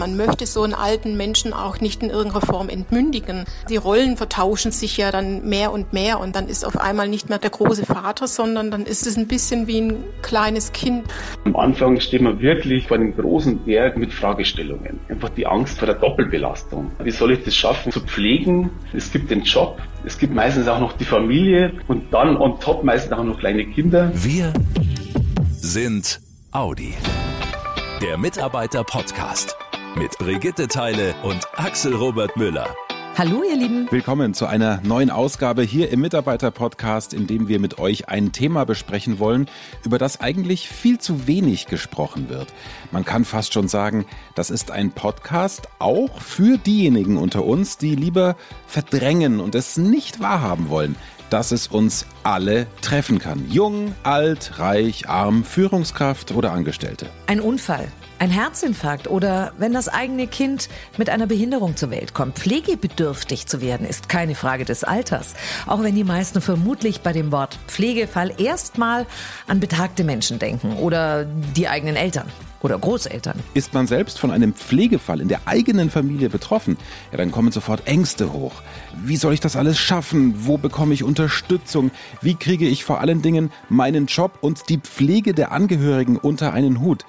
Man möchte so einen alten Menschen auch nicht in irgendeiner Form entmündigen. Die Rollen vertauschen sich ja dann mehr und mehr und dann ist auf einmal nicht mehr der große Vater, sondern dann ist es ein bisschen wie ein kleines Kind. Am Anfang steht man wirklich vor einem großen Berg mit Fragestellungen. Einfach die Angst vor der Doppelbelastung. Wie soll ich das schaffen zu pflegen? Es gibt den Job, es gibt meistens auch noch die Familie und dann on top meistens auch noch kleine Kinder. Wir sind Audi. Der Mitarbeiter-Podcast mit Brigitte Teile und Axel Robert Müller. Hallo ihr Lieben. Willkommen zu einer neuen Ausgabe hier im Mitarbeiter-Podcast, in dem wir mit euch ein Thema besprechen wollen, über das eigentlich viel zu wenig gesprochen wird. Man kann fast schon sagen, das ist ein Podcast auch für diejenigen unter uns, die lieber verdrängen und es nicht wahrhaben wollen dass es uns alle treffen kann. Jung, alt, reich, arm, Führungskraft oder Angestellte. Ein Unfall, ein Herzinfarkt oder wenn das eigene Kind mit einer Behinderung zur Welt kommt. Pflegebedürftig zu werden ist keine Frage des Alters. Auch wenn die meisten vermutlich bei dem Wort Pflegefall erstmal an betagte Menschen denken oder die eigenen Eltern oder Großeltern. Ist man selbst von einem Pflegefall in der eigenen Familie betroffen, ja, dann kommen sofort Ängste hoch. Wie soll ich das alles schaffen? Wo bekomme ich Unterstützung? Wie kriege ich vor allen Dingen meinen Job und die Pflege der Angehörigen unter einen Hut?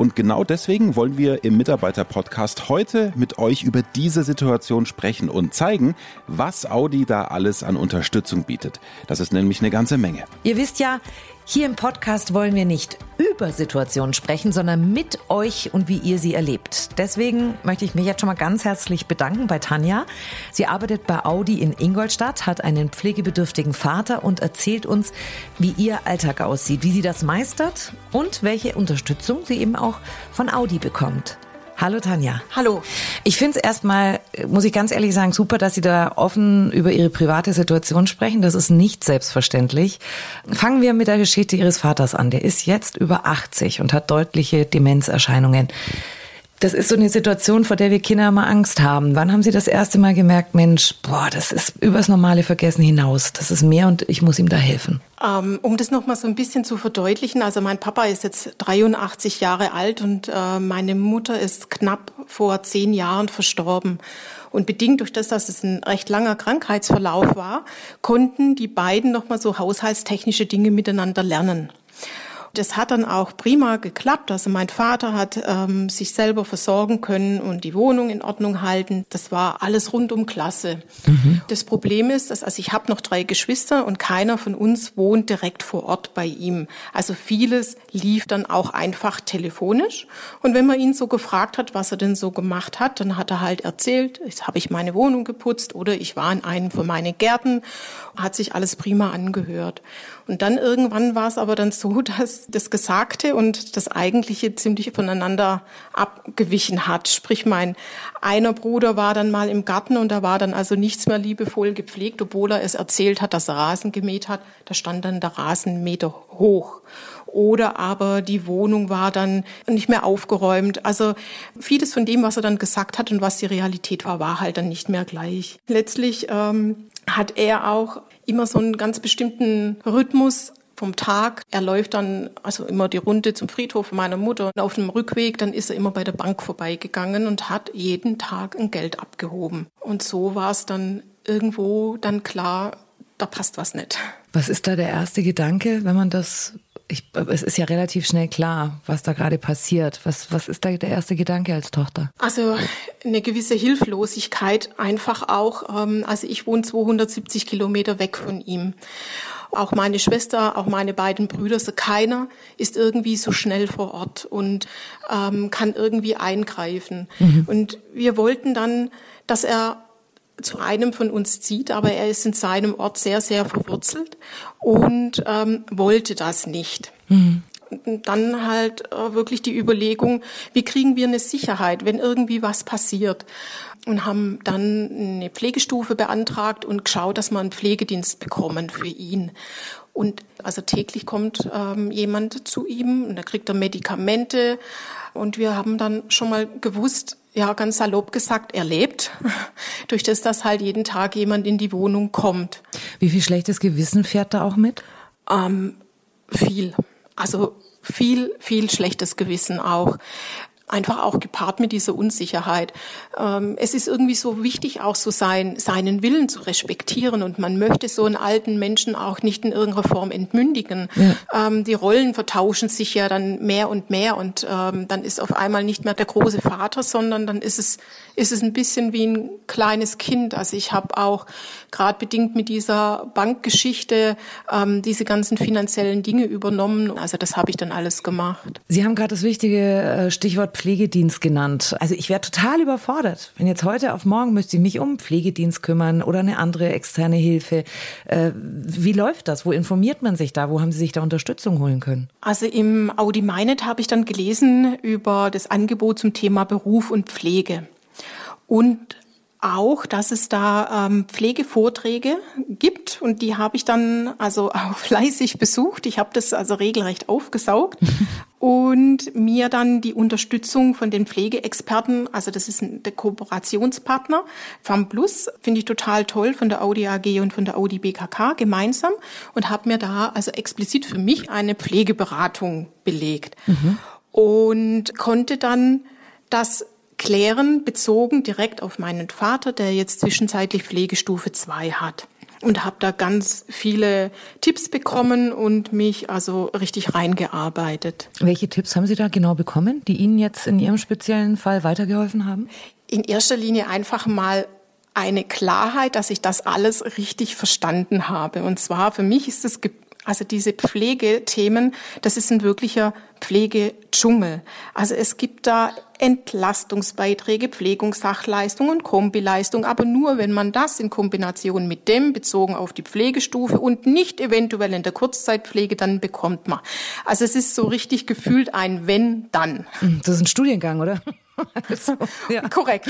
Und genau deswegen wollen wir im Mitarbeiter-Podcast heute mit euch über diese Situation sprechen und zeigen, was Audi da alles an Unterstützung bietet. Das ist nämlich eine ganze Menge. Ihr wisst ja, hier im Podcast wollen wir nicht über Situationen sprechen, sondern mit euch und wie ihr sie erlebt. Deswegen möchte ich mich jetzt schon mal ganz herzlich bedanken bei Tanja. Sie arbeitet bei Audi in Ingolstadt, hat einen pflegebedürftigen Vater und erzählt uns, wie ihr Alltag aussieht, wie sie das meistert und welche Unterstützung sie eben auch von Audi bekommt. Hallo Tanja. Hallo. Ich finde es erstmal, muss ich ganz ehrlich sagen, super, dass Sie da offen über Ihre private Situation sprechen. Das ist nicht selbstverständlich. Fangen wir mit der Geschichte Ihres Vaters an. Der ist jetzt über 80 und hat deutliche Demenzerscheinungen. Das ist so eine Situation, vor der wir Kinder immer Angst haben. Wann haben Sie das erste Mal gemerkt, Mensch, boah, das ist übers normale Vergessen hinaus. Das ist mehr und ich muss ihm da helfen. Ähm, um das nochmal so ein bisschen zu verdeutlichen, also mein Papa ist jetzt 83 Jahre alt und äh, meine Mutter ist knapp vor zehn Jahren verstorben. Und bedingt durch das, dass es ein recht langer Krankheitsverlauf war, konnten die beiden nochmal so haushaltstechnische Dinge miteinander lernen. Das hat dann auch prima geklappt. Also mein Vater hat ähm, sich selber versorgen können und die Wohnung in Ordnung halten. Das war alles rundum klasse. Mhm. Das Problem ist, dass also ich habe noch drei Geschwister und keiner von uns wohnt direkt vor Ort bei ihm. Also vieles lief dann auch einfach telefonisch. Und wenn man ihn so gefragt hat, was er denn so gemacht hat, dann hat er halt erzählt, jetzt habe ich meine Wohnung geputzt oder ich war in einem von meinen Gärten, hat sich alles prima angehört. Und dann irgendwann war es aber dann so, dass das Gesagte und das Eigentliche ziemlich voneinander abgewichen hat. Sprich, mein einer Bruder war dann mal im Garten und da war dann also nichts mehr liebevoll gepflegt, obwohl er es erzählt hat, dass er Rasen gemäht hat. Da stand dann der Rasen Meter hoch oder aber die Wohnung war dann nicht mehr aufgeräumt. Also vieles von dem, was er dann gesagt hat und was die Realität war, war halt dann nicht mehr gleich. Letztlich ähm, hat er auch immer so einen ganz bestimmten Rhythmus vom Tag. Er läuft dann also immer die Runde zum Friedhof meiner Mutter. Und auf dem Rückweg, dann ist er immer bei der Bank vorbeigegangen und hat jeden Tag ein Geld abgehoben. Und so war es dann irgendwo dann klar, da passt was nicht. Was ist da der erste Gedanke, wenn man das ich, es ist ja relativ schnell klar, was da gerade passiert. Was, was ist da der erste Gedanke als Tochter? Also eine gewisse Hilflosigkeit einfach auch. Ähm, also ich wohne 270 Kilometer weg von ihm. Auch meine Schwester, auch meine beiden Brüder, so keiner ist irgendwie so schnell vor Ort und ähm, kann irgendwie eingreifen. Mhm. Und wir wollten dann, dass er zu einem von uns zieht, aber er ist in seinem Ort sehr, sehr verwurzelt und ähm, wollte das nicht. Mhm. Dann halt äh, wirklich die Überlegung, wie kriegen wir eine Sicherheit, wenn irgendwie was passiert? Und haben dann eine Pflegestufe beantragt und geschaut, dass wir einen Pflegedienst bekommen für ihn. Und also täglich kommt ähm, jemand zu ihm und da kriegt er Medikamente. Und wir haben dann schon mal gewusst, ja, ganz salopp gesagt, er lebt, durch das, dass halt jeden Tag jemand in die Wohnung kommt. Wie viel schlechtes Gewissen fährt da auch mit? Ähm, viel. Also viel, viel schlechtes Gewissen auch. Einfach auch gepaart mit dieser Unsicherheit. Ähm, es ist irgendwie so wichtig, auch so sein, seinen Willen zu respektieren und man möchte so einen alten Menschen auch nicht in irgendeiner Form entmündigen. Ja. Ähm, die Rollen vertauschen sich ja dann mehr und mehr und ähm, dann ist auf einmal nicht mehr der große Vater, sondern dann ist es, ist es ein bisschen wie ein kleines Kind. Also ich habe auch gerade bedingt mit dieser Bankgeschichte diese ganzen finanziellen Dinge übernommen. Also das habe ich dann alles gemacht. Sie haben gerade das wichtige äh, Stichwort Pflegedienst genannt. Also ich wäre total überfordert, wenn jetzt heute auf morgen müsste ich mich um Pflegedienst kümmern oder eine andere externe Hilfe. Äh, wie läuft das? Wo informiert man sich da? Wo haben Sie sich da Unterstützung holen können? Also im Audi Meinet habe ich dann gelesen über das Angebot zum Thema Beruf und Pflege. Und auch, dass es da ähm, Pflegevorträge gibt und die habe ich dann also auch fleißig besucht. Ich habe das also regelrecht aufgesaugt und mir dann die Unterstützung von den Pflegeexperten, also das ist ein, der Kooperationspartner FAM Plus, finde ich total toll von der Audi AG und von der Audi BKK gemeinsam und habe mir da also explizit für mich eine Pflegeberatung belegt mhm. und konnte dann das klären, bezogen direkt auf meinen Vater, der jetzt zwischenzeitlich Pflegestufe 2 hat. Und habe da ganz viele Tipps bekommen und mich also richtig reingearbeitet. Welche Tipps haben Sie da genau bekommen, die Ihnen jetzt in Ihrem speziellen Fall weitergeholfen haben? In erster Linie einfach mal eine Klarheit, dass ich das alles richtig verstanden habe. Und zwar für mich ist es also diese Pflegethemen, das ist ein wirklicher Pflegedschungel. Also es gibt da Entlastungsbeiträge, Pflegungssachleistungen, Kombileistung, aber nur wenn man das in Kombination mit dem bezogen auf die Pflegestufe und nicht eventuell in der Kurzzeitpflege dann bekommt man. Also es ist so richtig gefühlt ein wenn dann. Das ist ein Studiengang, oder? So, ja. Korrekt.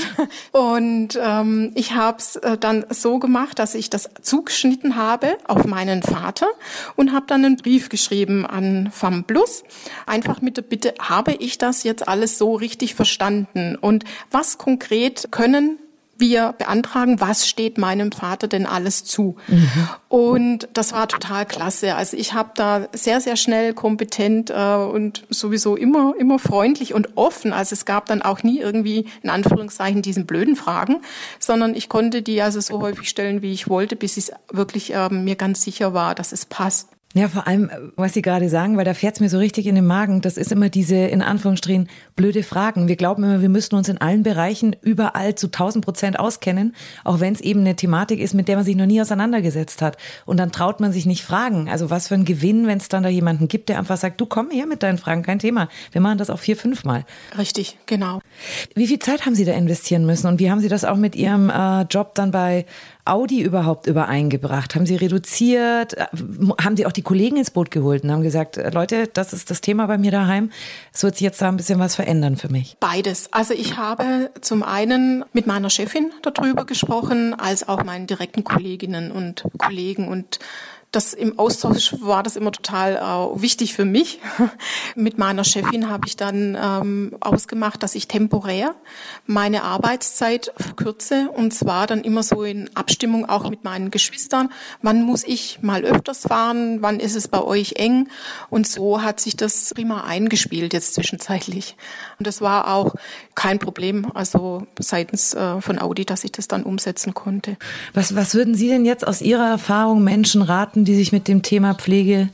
Und ähm, ich habe es äh, dann so gemacht, dass ich das zugeschnitten habe auf meinen Vater und habe dann einen Brief geschrieben an FAM Plus, einfach mit der Bitte, habe ich das jetzt alles so richtig verstanden und was konkret können wir beantragen, was steht meinem Vater denn alles zu. Mhm. Und das war total klasse. Also ich habe da sehr, sehr schnell kompetent äh, und sowieso immer, immer freundlich und offen. Also es gab dann auch nie irgendwie in Anführungszeichen diesen blöden Fragen, sondern ich konnte die also so häufig stellen, wie ich wollte, bis ich wirklich äh, mir ganz sicher war, dass es passt. Ja, vor allem, was Sie gerade sagen, weil da fährt's mir so richtig in den Magen, das ist immer diese, in Anführungsstrichen, blöde Fragen. Wir glauben immer, wir müssten uns in allen Bereichen überall zu 1000 Prozent auskennen, auch wenn es eben eine Thematik ist, mit der man sich noch nie auseinandergesetzt hat. Und dann traut man sich nicht fragen. Also was für ein Gewinn, wenn es dann da jemanden gibt, der einfach sagt, du komm her mit deinen Fragen, kein Thema. Wir machen das auch vier, fünf Mal. Richtig, genau. Wie viel Zeit haben Sie da investieren müssen und wie haben Sie das auch mit Ihrem äh, Job dann bei Audi überhaupt übereingebracht? Haben Sie reduziert? Haben Sie auch die Kollegen ins Boot geholt und haben gesagt, äh, Leute, das ist das Thema bei mir daheim. Es wird sich jetzt da ein bisschen was verändern für mich. Beides. Also ich habe zum einen mit meiner Chefin darüber gesprochen, als auch meinen direkten Kolleginnen und Kollegen und das im Austausch war das immer total äh, wichtig für mich. Mit meiner Chefin habe ich dann ähm, ausgemacht, dass ich temporär meine Arbeitszeit verkürze und zwar dann immer so in Abstimmung auch mit meinen Geschwistern. Wann muss ich mal öfters fahren? Wann ist es bei euch eng? Und so hat sich das prima eingespielt jetzt zwischenzeitlich. Und das war auch kein Problem, also seitens äh, von Audi, dass ich das dann umsetzen konnte. Was, was würden Sie denn jetzt aus Ihrer Erfahrung Menschen raten, Experten, die sich mit dem Thema Pflege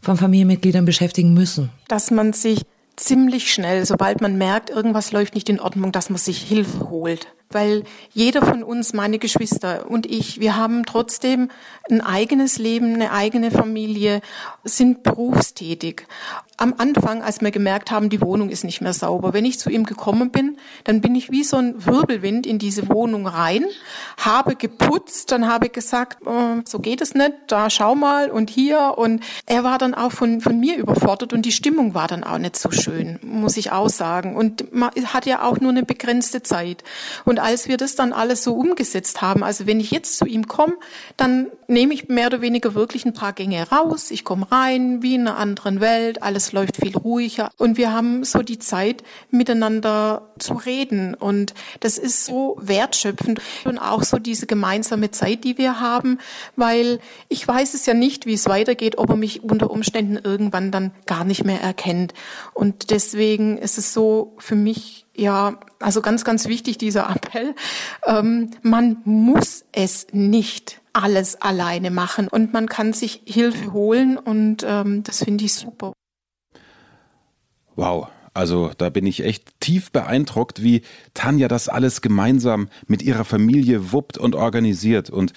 von Familienmitgliedern beschäftigen müssen? Dass man sich ziemlich schnell, sobald man merkt, irgendwas läuft nicht in Ordnung, dass man sich Hilfe holt weil jeder von uns, meine Geschwister und ich, wir haben trotzdem ein eigenes Leben, eine eigene Familie, sind berufstätig. Am Anfang, als wir gemerkt haben, die Wohnung ist nicht mehr sauber, wenn ich zu ihm gekommen bin, dann bin ich wie so ein Wirbelwind in diese Wohnung rein, habe geputzt, dann habe ich gesagt, oh, so geht es nicht, da schau mal und hier und er war dann auch von, von mir überfordert und die Stimmung war dann auch nicht so schön, muss ich auch sagen. Und man hat ja auch nur eine begrenzte Zeit. Und Und als wir das dann alles so umgesetzt haben, also wenn ich jetzt zu ihm komme, dann nehme ich mehr oder weniger wirklich ein paar Gänge raus. Ich komme rein, wie in einer anderen Welt, alles läuft viel ruhiger. Und wir haben so die Zeit, miteinander zu reden. Und das ist so wertschöpfend und auch so diese gemeinsame Zeit, die wir haben, weil ich weiß es ja nicht, wie es weitergeht, ob er mich unter Umständen irgendwann dann gar nicht mehr erkennt. Und deswegen ist es so für mich ja, also ganz, ganz wichtig dieser Appell. Ähm, man muss es nicht alles alleine machen und man kann sich Hilfe holen und ähm, das finde ich super. Wow. Also da bin ich echt tief beeindruckt, wie Tanja das alles gemeinsam mit ihrer Familie wuppt und organisiert. Und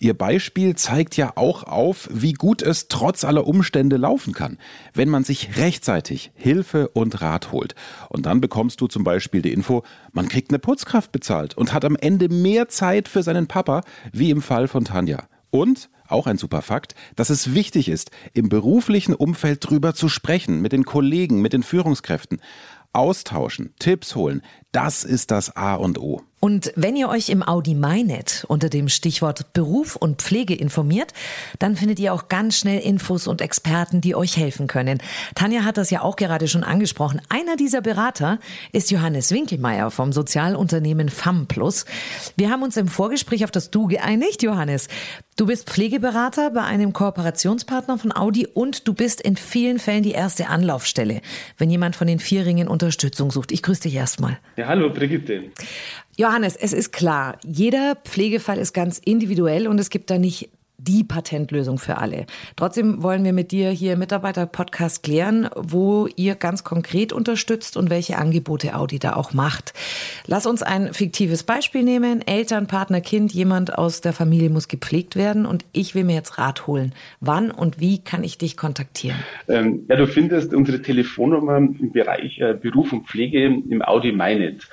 Ihr Beispiel zeigt ja auch auf, wie gut es trotz aller Umstände laufen kann, wenn man sich rechtzeitig Hilfe und Rat holt. Und dann bekommst du zum Beispiel die Info, man kriegt eine Putzkraft bezahlt und hat am Ende mehr Zeit für seinen Papa, wie im Fall von Tanja. Und auch ein super Fakt, dass es wichtig ist, im beruflichen Umfeld drüber zu sprechen, mit den Kollegen, mit den Führungskräften. Austauschen, Tipps holen, das ist das A und O. Und wenn ihr euch im Audi MyNet unter dem Stichwort Beruf und Pflege informiert, dann findet ihr auch ganz schnell Infos und Experten, die euch helfen können. Tanja hat das ja auch gerade schon angesprochen. Einer dieser Berater ist Johannes Winkelmeier vom Sozialunternehmen FAMPLUS. Wir haben uns im Vorgespräch auf das Du geeinigt, Johannes. Du bist Pflegeberater bei einem Kooperationspartner von Audi und du bist in vielen Fällen die erste Anlaufstelle, wenn jemand von den Vierringen Unterstützung sucht. Ich grüße dich erstmal. Ja, hallo Brigitte. Johannes, es ist klar, jeder Pflegefall ist ganz individuell und es gibt da nicht die Patentlösung für alle. Trotzdem wollen wir mit dir hier im Mitarbeiter-Podcast klären, wo ihr ganz konkret unterstützt und welche Angebote Audi da auch macht. Lass uns ein fiktives Beispiel nehmen. Eltern, Partner, Kind, jemand aus der Familie muss gepflegt werden und ich will mir jetzt Rat holen. Wann und wie kann ich dich kontaktieren? Ähm, ja, du findest unsere Telefonnummer im Bereich äh, Beruf und Pflege im Audi MyNet.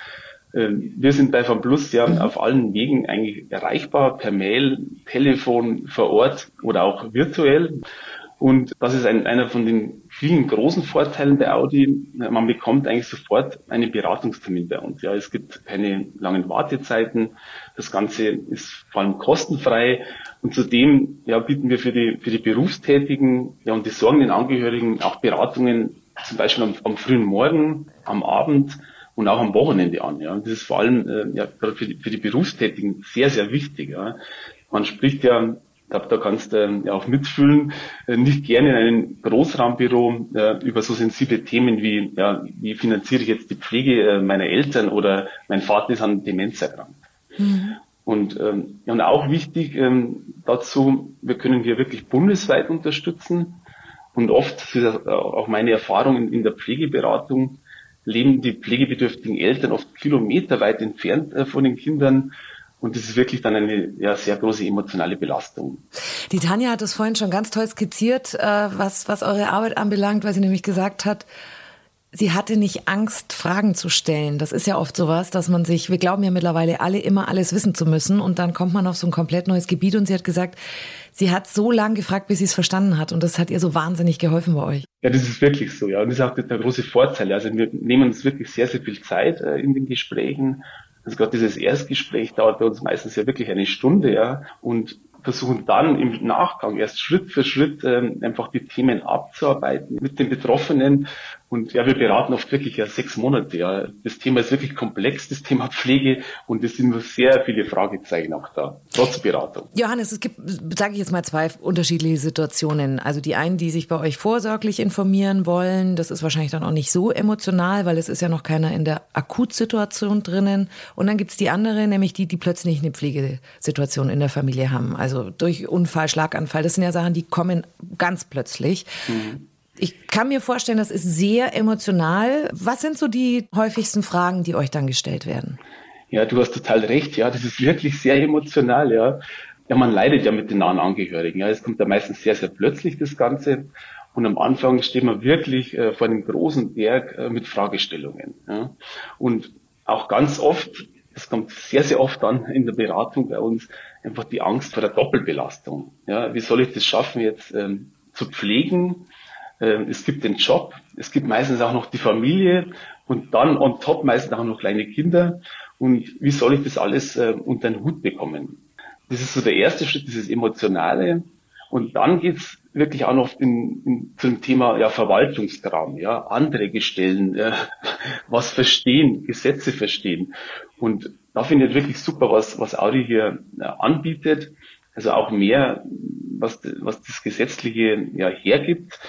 Ähm, wir sind bei Plus ja mhm. auf allen Wegen eigentlich erreichbar, per Mail, Telefon, vor Ort oder auch virtuell. Und das ist ein, einer von den vielen großen Vorteilen bei Audi. Man bekommt eigentlich sofort einen Beratungstermin bei uns. Ja, es gibt keine langen Wartezeiten. Das Ganze ist vor allem kostenfrei. Und zudem ja, bieten wir für die, für die Berufstätigen ja, und die sorgenden Angehörigen auch Beratungen, zum Beispiel am, am frühen Morgen, am Abend und auch am Wochenende an. Ja. Und das ist vor allem äh, ja, gerade für die, für die Berufstätigen sehr, sehr wichtig. Ja. Man spricht ja, ich glaube, da kannst du äh, ja auch mitfühlen, äh, nicht gerne in einem Großraumbüro äh, über so sensible Themen wie, ja, wie finanziere ich jetzt die Pflege äh, meiner Eltern oder mein Vater ist an Demenz erkrankt. Mhm. Und, ähm, ja, und auch wichtig ähm, dazu, wir können hier wirklich bundesweit unterstützen. Und oft, das ist auch meine Erfahrung in, in der Pflegeberatung, leben die pflegebedürftigen Eltern oft kilometerweit entfernt äh, von den Kindern. Und das ist wirklich dann eine ja, sehr große emotionale Belastung. Die Tanja hat es vorhin schon ganz toll skizziert, äh, was, was eure Arbeit anbelangt, weil sie nämlich gesagt hat, sie hatte nicht Angst, Fragen zu stellen. Das ist ja oft sowas, dass man sich, wir glauben ja mittlerweile alle immer alles wissen zu müssen und dann kommt man auf so ein komplett neues Gebiet und sie hat gesagt, sie hat so lange gefragt, bis sie es verstanden hat und das hat ihr so wahnsinnig geholfen bei euch. Ja, das ist wirklich so, ja. Und das ist auch der große Vorteil. Also wir nehmen uns wirklich sehr, sehr viel Zeit äh, in den Gesprächen. Also gerade dieses Erstgespräch dauert bei uns meistens ja wirklich eine Stunde, ja. Und versuchen dann im Nachgang erst Schritt für Schritt ähm, einfach die Themen abzuarbeiten mit den Betroffenen. Und ja, wir beraten oft wirklich ja sechs Monate. Ja. Das Thema ist wirklich komplex, das Thema Pflege, und es sind nur sehr viele Fragezeichen auch da, trotz Beratung. Johannes, es gibt, sage ich jetzt mal, zwei unterschiedliche Situationen. Also die einen, die sich bei euch vorsorglich informieren wollen, das ist wahrscheinlich dann auch nicht so emotional, weil es ist ja noch keiner in der Akutsituation drinnen. Und dann gibt's die andere, nämlich die, die plötzlich eine Pflegesituation in der Familie haben. Also also durch Unfall, Schlaganfall, das sind ja Sachen, die kommen ganz plötzlich. Mhm. Ich kann mir vorstellen, das ist sehr emotional. Was sind so die häufigsten Fragen, die euch dann gestellt werden? Ja, du hast total recht. Ja, das ist wirklich sehr emotional. Ja, ja man leidet ja mit den nahen Angehörigen. Ja, es kommt ja meistens sehr, sehr plötzlich das Ganze. Und am Anfang steht man wirklich äh, vor einem großen Berg äh, mit Fragestellungen. Ja. Und auch ganz oft, es kommt sehr, sehr oft an in der Beratung bei uns, einfach die Angst vor der Doppelbelastung. Ja, wie soll ich das schaffen, jetzt ähm, zu pflegen? Ähm, es gibt den Job, es gibt meistens auch noch die Familie und dann on top meistens auch noch kleine Kinder. und wie soll ich das alles äh, unter den Hut bekommen. Das ist so der erste Schritt, dieses Emotionale. Und dann geht's wirklich auch noch in, in, zum Thema ja, Verwaltungskram, ja, Anträge stellen, äh, was verstehen, Gesetze verstehen. Und da finde ich wirklich super, was, was Audi hier äh, anbietet. Also auch mehr, was, was das Gesetzliche ja hergibt.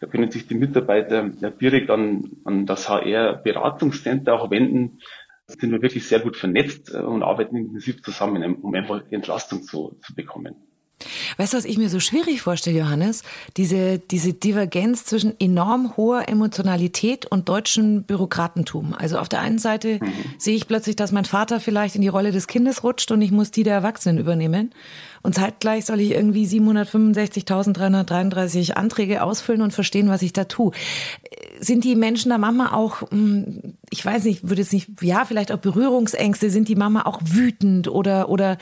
Da können sich die Mitarbeiter ja direkt an, an das HR-Beratungscenter auch wenden. Da sind wir wirklich sehr gut vernetzt äh, und arbeiten intensiv zusammen, um einfach die Entlastung zu, zu bekommen. Weißt du, was ich mir so schwierig vorstelle, Johannes? Diese, diese Divergenz zwischen enorm hoher Emotionalität und deutschem Bürokratentum. Also auf der einen Seite mhm. sehe ich plötzlich, dass mein Vater vielleicht in die Rolle des Kindes rutscht und ich muss die der Erwachsenen übernehmen. Und zeitgleich soll ich irgendwie 765.333 Anträge ausfüllen und verstehen, was ich da tue. Sind die Menschen da Mama auch, hm, ich weiß nicht, würde es nicht, ja, vielleicht auch Berührungsängste, sind die Mama auch wütend oder, oder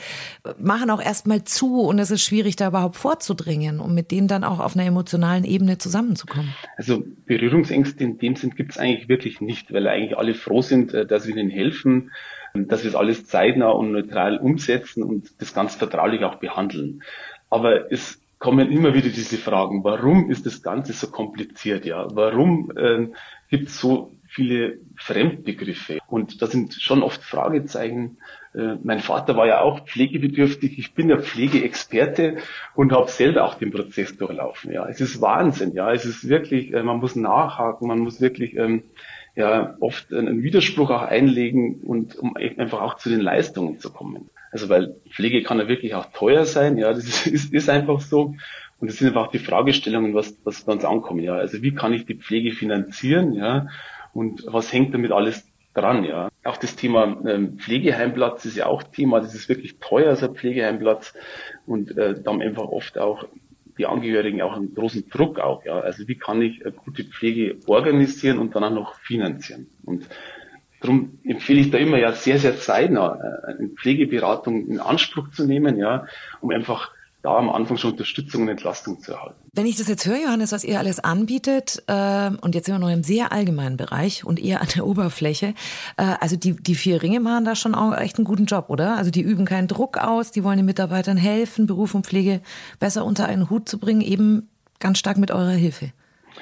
machen auch erstmal zu und es ist schwierig, da überhaupt vorzudringen, um mit denen dann auch auf einer emotionalen Ebene zusammenzukommen? Also Berührungsängste in dem Sinn gibt es eigentlich wirklich nicht, weil eigentlich alle froh sind, äh, dass wir ihnen helfen dass wir es alles zeitnah und neutral umsetzen und das ganz vertraulich auch behandeln. Aber es kommen immer wieder diese Fragen, warum ist das Ganze so kompliziert? Ja, warum äh, gibt es so viele Fremdbegriffe? Und da sind schon oft Fragezeichen. Äh, mein Vater war ja auch pflegebedürftig. Ich bin ja Pflegeexperte und habe selber auch den Prozess durchlaufen. Ja, es ist Wahnsinn. Ja, es ist wirklich, äh, man muss nachhaken, man muss wirklich ähm, ja oft einen Widerspruch auch einlegen und um einfach auch zu den Leistungen zu kommen. Also weil Pflege kann ja wirklich auch teuer sein, ja, das ist, ist einfach so. Und es sind einfach auch die Fragestellungen, was, was bei uns ankommt, ja. Also wie kann ich die Pflege finanzieren, ja, und was hängt damit alles dran, ja. Auch das Thema ähm, Pflegeheimplatz ist ja auch Thema, das ist wirklich teuer, so ein Pflegeheimplatz. Und äh, da haben einfach oft auch die Angehörigen auch einen großen Druck auch, ja. Also wie kann ich eine gute Pflege organisieren und dann auch noch finanzieren? Und darum empfehle ich da immer ja sehr, sehr zeitnah äh, eine Pflegeberatung in Anspruch zu nehmen, ja, um einfach da am Anfang schon Unterstützung und Entlastung zu erhalten. Wenn ich das jetzt höre, Johannes, was ihr alles anbietet, äh, und jetzt sind wir noch im sehr allgemeinen Bereich und eher an der Oberfläche, äh, also die, die vier Ringe machen da schon auch echt einen guten Job, oder? Also die üben keinen Druck aus, die wollen den Mitarbeitern helfen, Beruf und Pflege besser unter einen Hut zu bringen, eben ganz stark mit eurer Hilfe.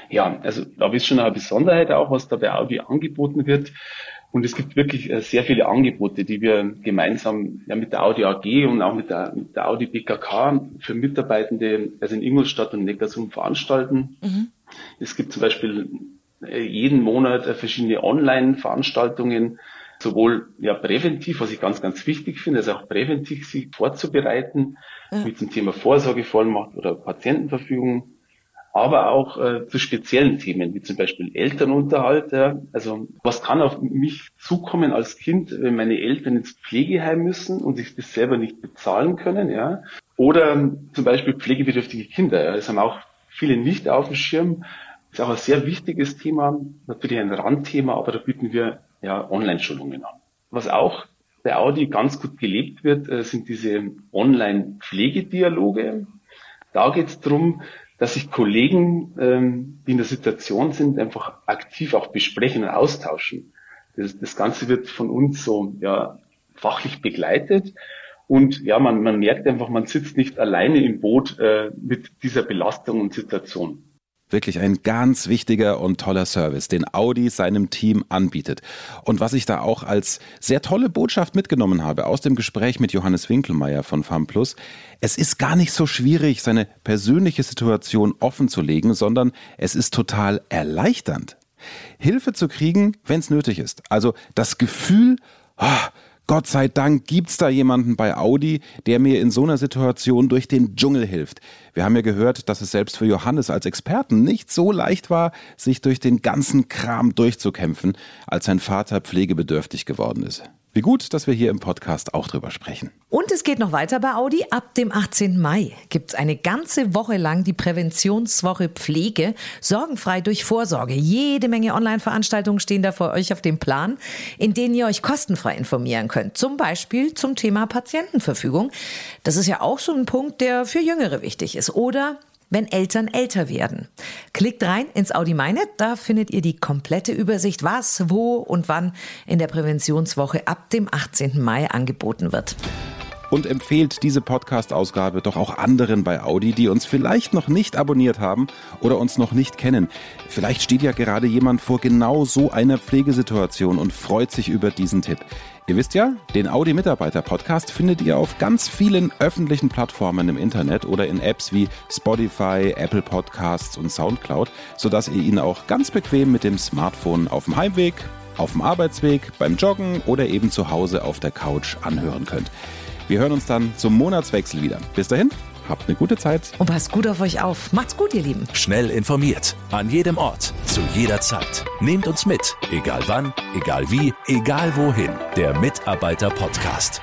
Ja, also da ist schon eine Besonderheit auch, was da bei Audi angeboten wird. Und es gibt wirklich äh, sehr viele Angebote, die wir gemeinsam ja, mit der Audi AG und auch mit der, mit der Audi BKK für Mitarbeitende, also in Ingolstadt und Neckarsulm veranstalten. Mhm. Es gibt zum Beispiel äh, jeden Monat äh, verschiedene Online-Veranstaltungen, sowohl ja präventiv, was ich ganz, ganz wichtig finde, also auch präventiv sich vorzubereiten, ja. wie zum Thema Vorsorgevollmacht oder Patientenverfügung, aber auch äh, zu speziellen Themen, wie zum Beispiel Elternunterhalt. Ja. Also was kann auf mich zukommen als Kind, wenn meine Eltern ins Pflegeheim müssen und sich das selber nicht bezahlen können, ja. Oder ähm, zum Beispiel pflegebedürftige Kinder. Ja. Das haben auch viele nicht auf dem Schirm. Das ist auch ein sehr wichtiges Thema, natürlich ein Randthema, aber da bieten wir ja Online-Schulungen an. Was auch bei Audi ganz gut gelebt wird, äh, sind diese Online-Pflegedialoge. Da geht es darum, dass sich Kollegen, ähm, die in der Situation sind, einfach aktiv auch besprechen und austauschen. Das, das Ganze wird von uns so ja, fachlich begleitet. Und ja, man, man merkt einfach, man sitzt nicht alleine im Boot äh, mit dieser Belastung und Situation. Wirklich ein ganz wichtiger und toller Service, den Audi seinem Team anbietet. Und was ich da auch als sehr tolle Botschaft mitgenommen habe aus dem Gespräch mit Johannes Winkelmeier von FAMPLUS, es ist gar nicht so schwierig, seine persönliche Situation offen zu legen, sondern es ist total erleichternd. Hilfe zu kriegen, wenn es nötig ist. Also das Gefühl, oh, Gott sei Dank gibt's da jemanden bei Audi, der mir in so einer Situation durch den Dschungel hilft. Wir haben ja gehört, dass es selbst für Johannes als Experten nicht so leicht war, sich durch den ganzen Kram durchzukämpfen, als sein Vater pflegebedürftig geworden ist. Wie gut, dass wir hier im Podcast auch drüber sprechen. Und es geht noch weiter bei Audi. Ab dem 18. Mai gibt es eine ganze Woche lang die Präventionswoche Pflege, sorgenfrei durch Vorsorge. Jede Menge Online-Veranstaltungen stehen da vor euch auf dem Plan, in denen ihr euch kostenfrei informieren könnt. Zum Beispiel zum Thema Patientenverfügung. Das ist ja auch so ein Punkt, der für Jüngere wichtig ist. Oder wenn Eltern älter werden. Klickt rein ins Audi MyNet, da findet ihr die komplette Übersicht, was, wo und wann in der Präventionswoche ab dem 18. Mai angeboten wird und empfehlt diese Podcast-Ausgabe doch auch anderen bei Audi, die uns vielleicht noch nicht abonniert haben oder uns noch nicht kennen. Vielleicht steht ja gerade jemand vor genau so einer Pflegesituation und freut sich über diesen Tipp. Ihr wisst ja, den Audi Mitarbeiter Podcast findet ihr auf ganz vielen öffentlichen Plattformen im Internet oder in Apps wie Spotify, Apple Podcasts und Soundcloud, sodass ihr ihn auch ganz bequem mit dem Smartphone auf dem Heimweg, auf dem Arbeitsweg, beim Joggen oder eben zu Hause auf der Couch anhören könnt. Wir hören uns dann zum Monatswechsel wieder. Bis dahin, habt eine gute Zeit. Und passt gut auf euch auf. Macht's gut, ihr Lieben. Schnell informiert. An jedem Ort. Zu jeder Zeit. Nehmt uns mit. Egal wann, egal wie, egal wohin. Der Mitarbeiter-Podcast.